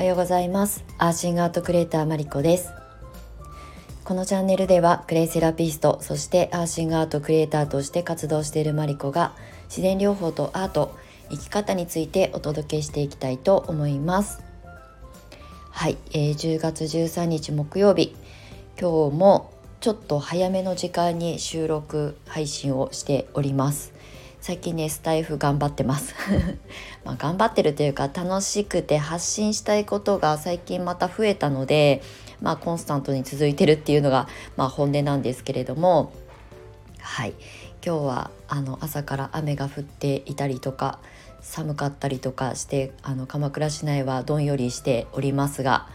おはようございます。アーシングアートクリエイターマリコです。このチャンネルではクレイセラピストそしてアーシングアートクリエイターとして活動しているマリコが自然療法とアート生き方についてお届けしていきたいと思います。はい、えー、10月13日木曜日。今日もちょっと早めの時間に収録配信をしております。最近ねスタイフ頑張ってます。まあ頑張ってるというか楽しくて発信したいことが最近また増えたのでまあコンスタントに続いてるっていうのがまあ本音なんですけれども。はい。今日はあの朝から雨が降っていたりとか寒かったりとかしてあの鎌倉市内はどんよりしておりますが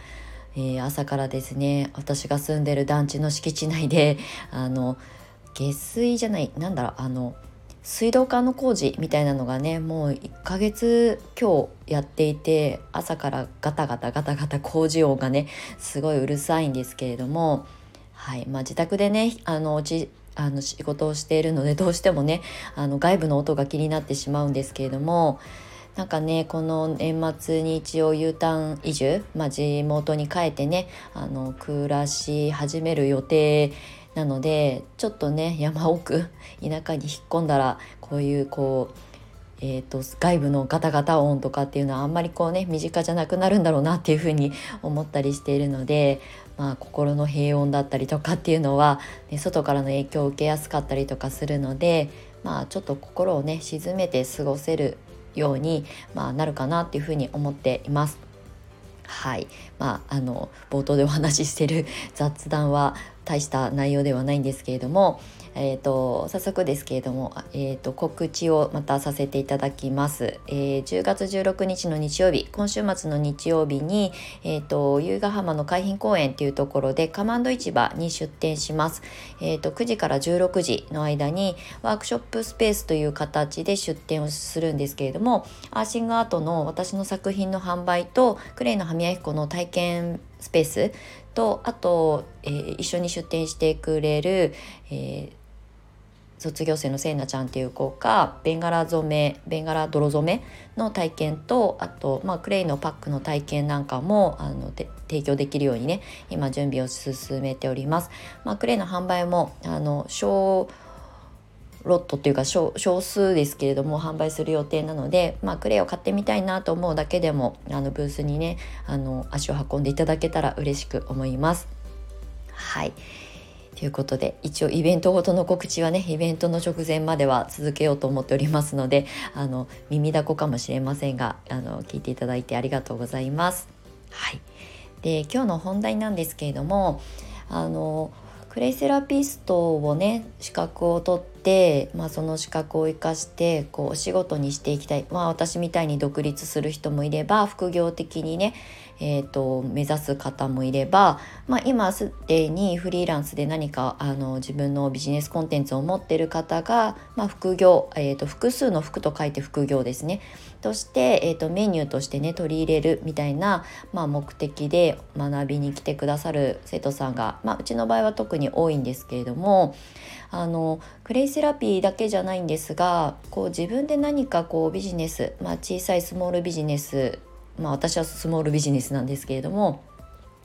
えー、朝からですね私が住んでる団地の敷地内であの下水じゃないなんだろうあの水道管の工事みたいなのがねもう1ヶ月今日やっていて朝からガタガタガタガタ工事音がねすごいうるさいんですけれども、はい。まあ、自宅でねあのちあの仕事をしているのでどうしてもねあの外部の音が気になってしまうんですけれどもなんかねこの年末に一応 U ターン移住、まあ、地元に帰ってねあの暮らし始める予定なのでちょっとね山奥 田舎に引っ込んだらこういうこうえーと、外部のガタガタ音とかっていうのはあんまりこうね身近じゃなくなるんだろうなっていうふうに 思ったりしているので、まあ、心の平穏だったりとかっていうのは、ね、外からの影響を受けやすかったりとかするので、まあ、ちょっと心をね沈めて過ごせるように、まあ、なるかなっていうふうに思っています。はいまあ、あの冒頭でお話ししてる 雑談は大した内容ではないんですけれども、えーと、早速ですけれども、えーと、告知をまたさせていただきます、えー、10月16日の日曜日今週末の日曜日に、えーと、由比ヶ浜の海浜公園というところでカマンド市場に出店します、えー、と9時から16時の間にワークショップスペースという形で出店をするんですけれどもアーシングアートの私の作品の販売とクレイの羽宮彦の体験スペースとあと、えー、一緒に出店してくれる、えー卒業生のせいなちゃんっていう子がベンガラ染めベンガラ泥染めの体験とあと、まあ、クレイのパックの体験なんかもあので提供できるようにね今準備を進めております。まあ、クレイの販売もあの小ロットっていうか少数ですけれども販売する予定なので、まあ、クレイを買ってみたいなと思うだけでもあのブースにねあの足を運んでいただけたら嬉しく思います。はいということで一応イベントごとの告知はねイベントの直前までは続けようと思っておりますのであの耳だこかもしれませんがあの聞いていただいてありがとうございます。はい、で今日の本題なんですけれどもあのクレイセラピストをね資格を取って、まあ、その資格を生かしてこうお仕事にしていきたい、まあ、私みたいに独立する人もいれば副業的にねえーと、目指す方もいれば、まあ、今すでにフリーランスで何かあの自分のビジネスコンテンツを持ってる方が、まあ、副業、えーと、複数の服と書いて副業ですね。として、えーと、メニューとしてね取り入れるみたいな、まあ、目的で学びに来てくださる生徒さんが、まあ、うちの場合は特に多いんですけれどもあのクレイセラピーだけじゃないんですがこう自分で何かこうビジネス、まあ、小さいスモールビジネスまあ私はスモールビジネスなんですけれども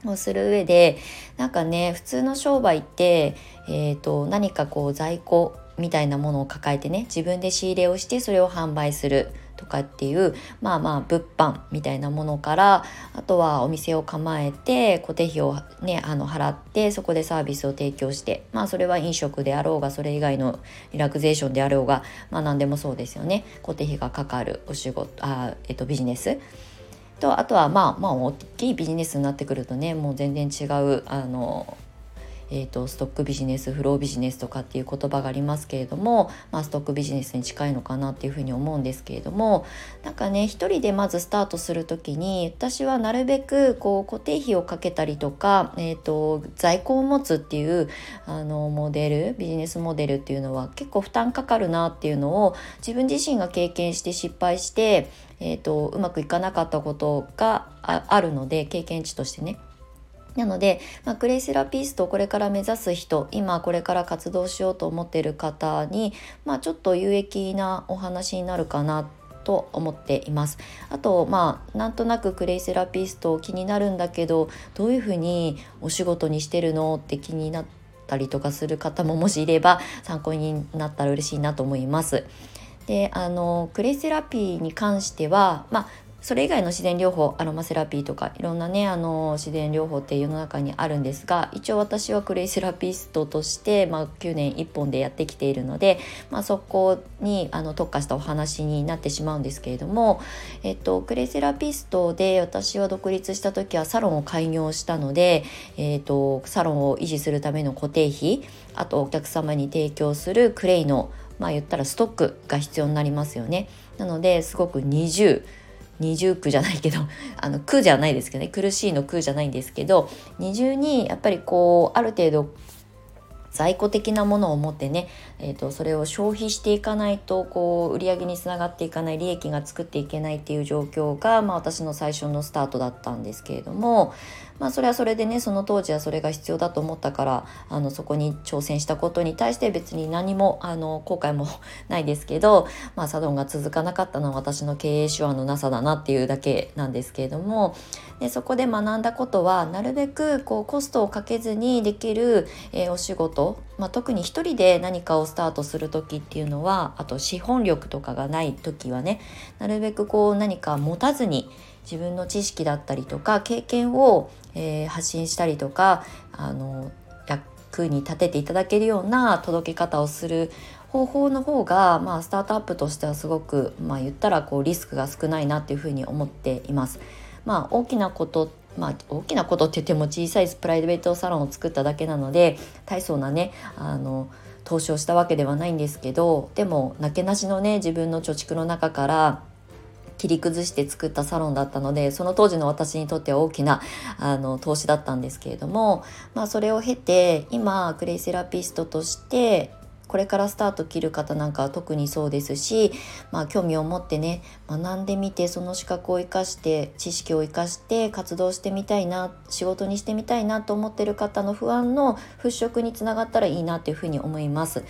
をする上でなんかね普通の商売って、えーと、何かこう在庫みたいなものを抱えてね自分で仕入れをしてそれを販売する。とかっていうまあまあ物販みたいなものからあとはお店を構えて固定費をねあの払ってそこでサービスを提供してまあそれは飲食であろうがそれ以外のリラクゼーションであろうがまあ何でもそうですよね。固定費がかかるお仕事あ、えっと、ビジネス。とあとはまあまあ大きいビジネスになってくるとねもう全然違うあのえーと、ストックビジネスフロービジネスとかっていう言葉がありますけれども、まあ、ストックビジネスに近いのかなっていうふうに思うんですけれどもなんかね一人でまずスタートする時に私はなるべくこう固定費をかけたりとか、えーと、在庫を持つっていうあのモデルビジネスモデルっていうのは結構負担かかるなっていうのを自分自身が経験して失敗して、えーとうまくいかなかったことがあるので経験値としてね。なので、まあ、クレイセラピストをこれから目指す人今これから活動しようと思っている方に、まあ、ちょっと有益なお話になるかなと思っていますあとまあなんとなくクレイセラピスト気になるんだけどどういうふうにお仕事にしてるのって気になったりとかする方ももしいれば参考になったら嬉しいなと思います。であのクレイセラピーに関しては、まあ、それ以外の自然療法アロマセラピーとかいろんなねあの自然療法って世の中にあるんですが一応私はクレイセラピストとして、まあ、9年1本でやってきているので、まあ、そこにあの特化したお話になってしまうんですけれども、えっと、クレイセラピストで私は独立した時はサロンを開業したので、えっと、サロンを維持するための固定費あとお客様に提供するクレイのまあ言ったらストックが必要になりますよね。なのですごく二重二重苦じゃないけど あの苦じゃないですけどね苦しいの苦じゃないんですけど二重にやっぱりこうある程度在庫的なものを持ってね、えーと、それを消費していかないとこう売り上げにつながっていかない利益が作っていけないっていう状況が、まあ、私の最初のスタートだったんですけれども、まあ、それはそれでねその当時はそれが必要だと思ったからあのそこに挑戦したことに対して別に何もあの後悔もないですけど、まあ、サロンが続かなかったのは私の経営手腕のなさだなっていうだけなんですけれどもでそこで学んだことはなるべくこうコストをかけずにできる、えー、お仕事、まあ、特に一人で何かをスタートする時っていうのはあと資本力とかがない時はねなるべくこう何か持たずに自分の知識だったりとか経験を、えー、発信したりとかあの役に立てていただけるような届け方をする方法の方が、まあ、スタートアップとしてはすごく、まあ、言ったらこうリスクが少ないなっていうふうに思っています。まあ、大きなことまあ、大きなことって言っても小さいプライベートサロンを作っただけなので大層なねあの投資をしたわけではないんですけどでもなけなしのね自分の貯蓄の中から切り崩して作ったサロンだったのでその当時の私にとっては大きなあの投資だったんですけれども、まあ、それを経て今クレイセラピストとしてこれからスタート切る方なんかは特にそうですし、まあ、興味を持ってね学んでみてその資格を生かして知識を生かして活動してみたいな仕事にしてみたいなと思ってる方の不安の払拭につながったらいいなというふうに思います。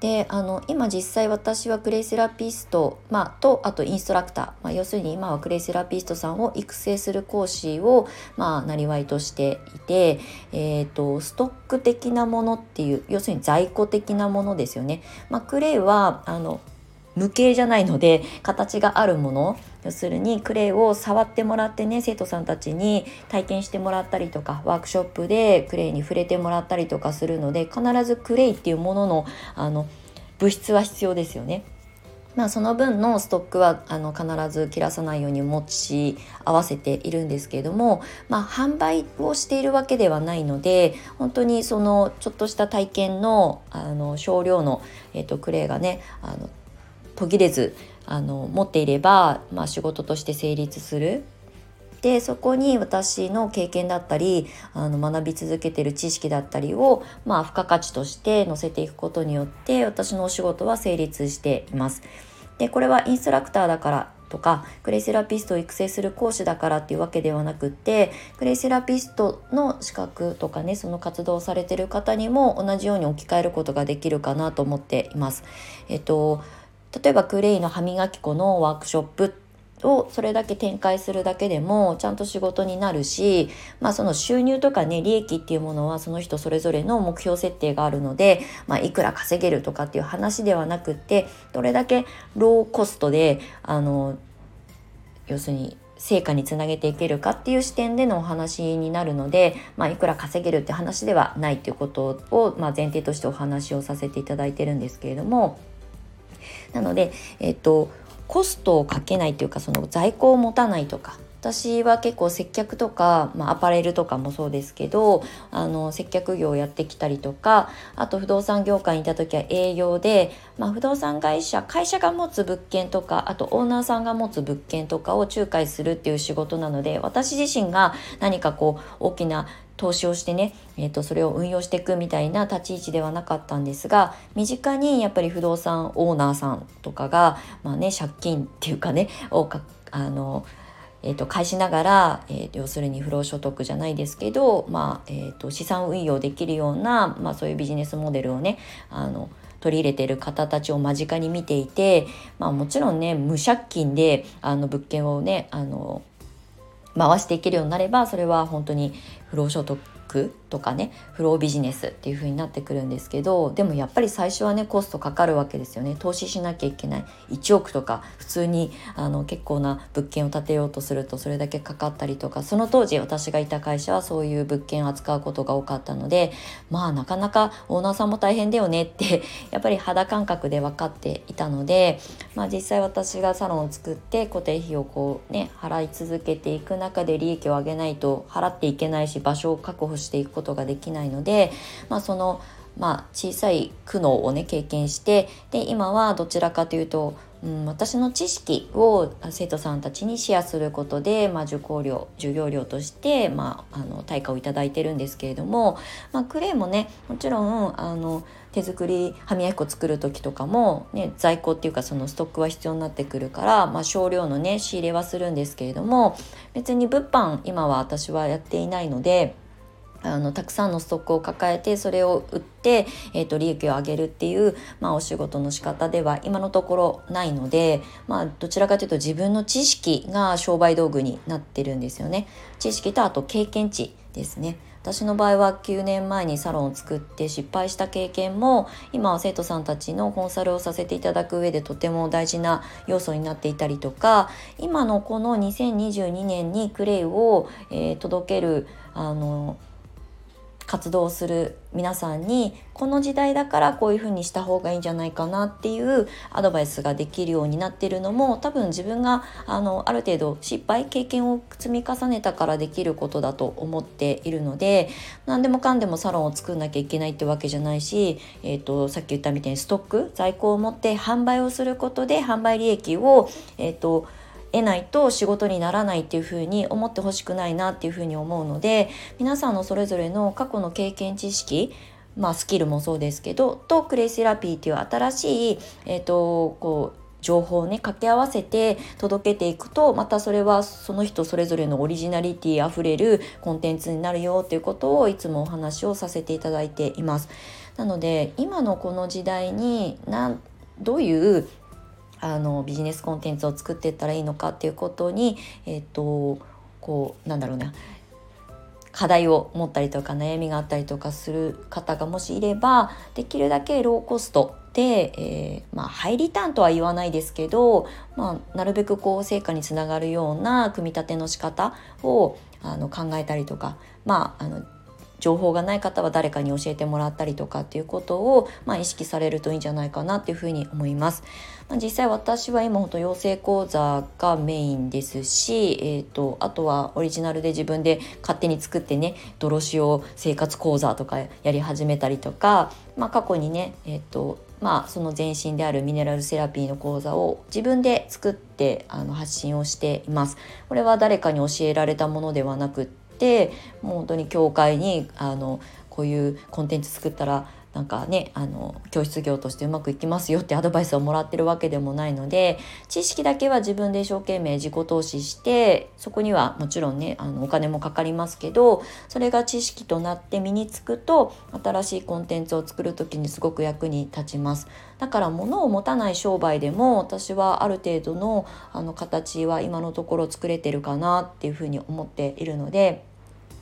であの今実際私はクレイセラピスト、まあ、とあとインストラクター、まあ、要するに今はクレイセラピストさんを育成する講師をまあなりわいとしていて、えーと、ストック的なものっていう要するに在庫的なものですよね。まあ、クレイはあの無形じゃないので形があるもの要するにクレイを触ってもらってね生徒さんたちに体験してもらったりとかワークショップでクレイに触れてもらったりとかするので必ずクレイっていうもののあの物質は必要ですよね。まあ、その分のストックはあの必ず切らさないように持ち合わせているんですけれども、まあ、販売をしているわけではないので本当にそのちょっとした体験のあの少量の、えーと、クレイがねあの途切れずあの持っていれば、まあ、仕事として成立するでそこに私の経験だったりあの学び続けてる知識だったりを、まあ、付加価値として載せていくことによって私のお仕事は成立しています。でこれはインストラクターだからとかクレイセラピストを育成する講師だからっていうわけではなくってクレイセラピストの資格とかねその活動をされてる方にも同じように置き換えることができるかなと思っています。えっと例えばクレイの歯磨き粉のワークショップをそれだけ展開するだけでもちゃんと仕事になるし、まあ、その収入とかね利益っていうものはその人それぞれの目標設定があるので、まあ、いくら稼げるとかっていう話ではなくってどれだけローコストであの要するに成果につなげていけるかっていう視点でのお話になるので、まあ、いくら稼げるって話ではないっていうことを、まあ、前提としてお話をさせていただいてるんですけれども。なので、えっと、コストをかけないというかその在庫を持たないとか。私は結構接客とか、まあ、アパレルとかもそうですけどあの接客業をやってきたりとかあと不動産業界にいた時は営業で、まあ、不動産会社会社が持つ物件とかあとオーナーさんが持つ物件とかを仲介するっていう仕事なので私自身が何かこう大きな投資をしてね、えーと、それを運用していくみたいな立ち位置ではなかったんですが身近にやっぱり不動産オーナーさんとかが、まあね、借金っていうかねをかあのえーと、返しながら、えー、要するに不労所得じゃないですけど、まあえーと、資産運用できるような、まあ、そういうビジネスモデルをねあの取り入れてる方たちを間近に見ていて、まあ、もちろんね無借金であの物件をねあの回していけるようになればそれは本当に不労所得クとかねフロービジネスっていう風になってくるんですけどでもやっぱり最初はねコストかかるわけですよね。投資しなきゃいけない。1億とか普通にあの結構な物件を建てようとするとそれだけかかったりとか。その当時私がいた会社はそういう物件を扱うことが多かったのでまあなかなかオーナーさんも大変だよねって やっぱり肌感覚で分かっていたので、まあ、実際私がサロンを作って固定費をこうね払い続けていく中で利益を上げないと払っていけないし場所を確保していくことができないので、まあ、その、まあ、小さい苦悩をね経験してで今はどちらかというとうん、私の知識を生徒さんたちにシェアすることで、まあ、受講料授業料として、まあ、あの対価を頂いてるんですけれども、まあ、クレイもねもちろんあの手作り歯磨き粉作る時とかも、ね、在庫っていうかそのストックは必要になってくるから、まあ、少量のね仕入れはするんですけれども別に物販今は私はやっていないので。あのたくさんのストックを抱えてそれを売って、えーと、利益を上げるっていう、まあ、お仕事の仕方では今のところないので、まあ、どちらかというと自分の知識が商売道具になってるんですよね。知識とあと経験値ですね。私の場合は9年前にサロンを作って失敗した経験も今は生徒さんたちのコンサルをさせていただく上でとても大事な要素になっていたりとか今のこの2022年にクレイを、えー、届けるあの活動する皆さんにこの時代だからこういうふうにした方がいいんじゃないかなっていうアドバイスができるようになってるのも多分自分があのある程度失敗経験を積み重ねたからできることだと思っているので何でもかんでもサロンを作んなきゃいけないってわけじゃないし、えーと、さっき言ったみたいにストック在庫を持って販売をすることで販売利益を、えーと得ないと仕事にならないっていうふうに思ってほしくないなっていうふうに思うので皆さんのそれぞれの過去の経験知識まあスキルもそうですけどとクレイセラピーっていう新しい、えーと、こう情報をね掛け合わせて届けていくとまたそれはその人それぞれのオリジナリティあふれるコンテンツになるよっていうことをいつもお話をさせていただいています。なので今のこの時代になんどういうあのビジネスコンテンツを作っていったらいいのかっていうことにえっ、とこうなんだろうな課題を持ったりとか悩みがあったりとかする方がもしいればできるだけローコストで、えー、まあ、ハイリターンとは言わないですけど、まあ、なるべくこう成果につながるような組み立ての仕方をあの考えたりとか、まあ、あの情報がない方は誰かに教えてもらったりとかっていうことを、まあ、意識されるといいんじゃないかなっていうふうに思います。まあ、実際私は今ほんと養成講座がメインですし、えーと、あとはオリジナルで自分で勝手に作ってね泥塩生活講座とかやり始めたりとか、まあ、過去にね、えーとまあ、その前身であるミネラルセラピーの講座を自分で作ってあの発信をしています。これは誰かに教えられたものではなくてもう本当に教会にあのこういうコンテンツ作ったらなんかねあの教室業としてうまくいきますよってアドバイスをもらってるわけでもないので知識だけは自分で一生懸命自己投資してそこにはもちろんねあのお金もかかりますけどそれが知識となって身につくと新しいコンテンツを作る時にすごく役に立ちます。だから物を持たない商売でも私はある程度のあの形は今のところ作れてるかなっていうふうに思っているので。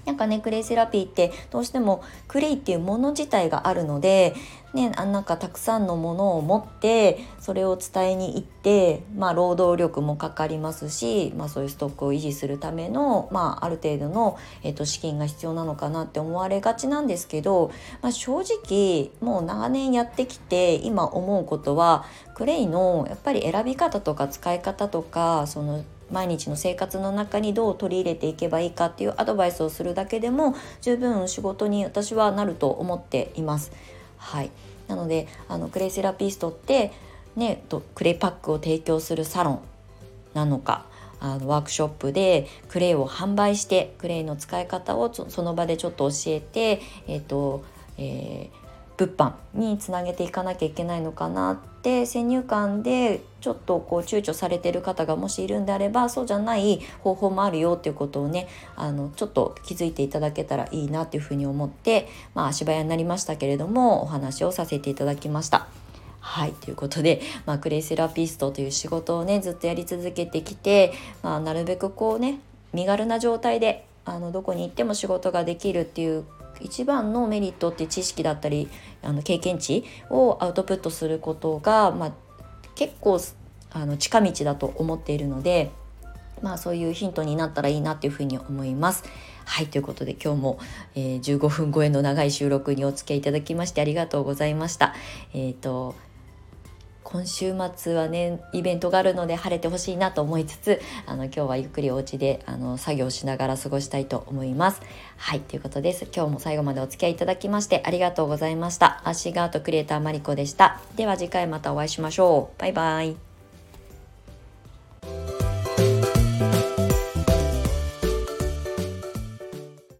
なんかねクレイセラピーってどうしてもクレイっていうもの自体があるので、ね、あなんかたくさんのものを持ってそれを伝えに行って、まあ、労働力もかかりますし、まあ、そういうストックを維持するための、まあ、ある程度の、えー、と資金が必要なのかなって思われがちなんですけど、まあ、正直もう長年やってきて今思うことはクレイのやっぱり選び方とか使い方とかその毎日の生活の中にどう取り入れていけばいいかっていうアドバイスをするだけでも十分仕事に私はなると思っています。はい、なのであのクレイセラピストってねとクレイパックを提供するサロンなのかあのワークショップでクレイを販売してクレイの使い方をその場でちょっと教えて、えーとえー物販につなげていかなきゃいけないのかなって先入観でちょっとこう躊躇されてる方がもしいるんであればそうじゃない方法もあるよっていうことをねあのちょっと気づいていただけたらいいなっていうふうに思って、まあ、足早になりましたけれどもお話をさせていただきました。はいということで、まあ、クレイセラピストという仕事をねずっとやり続けてきて、まあ、なるべくこうね身軽な状態であのどこに行っても仕事ができるっていう一番のメリットって知識だったりあの経験値をアウトプットすることが、まあ、結構あの近道だと思っているので、まあ、そういうヒントになったらいいなっていうふうに思います。はいということで今日も、えー、15分超えの長い収録にお付き合いいただきましてありがとうございました。えーと今週末はねイベントがあるので晴れてほしいなと思いつつあの今日はゆっくりお家であの作業しながら過ごしたいと思います。はいということです。今日も最後までお付き合いいただきましてありがとうございました。アシガートクリエイターマリコでした。では次回またお会いしましょう。バイバイ。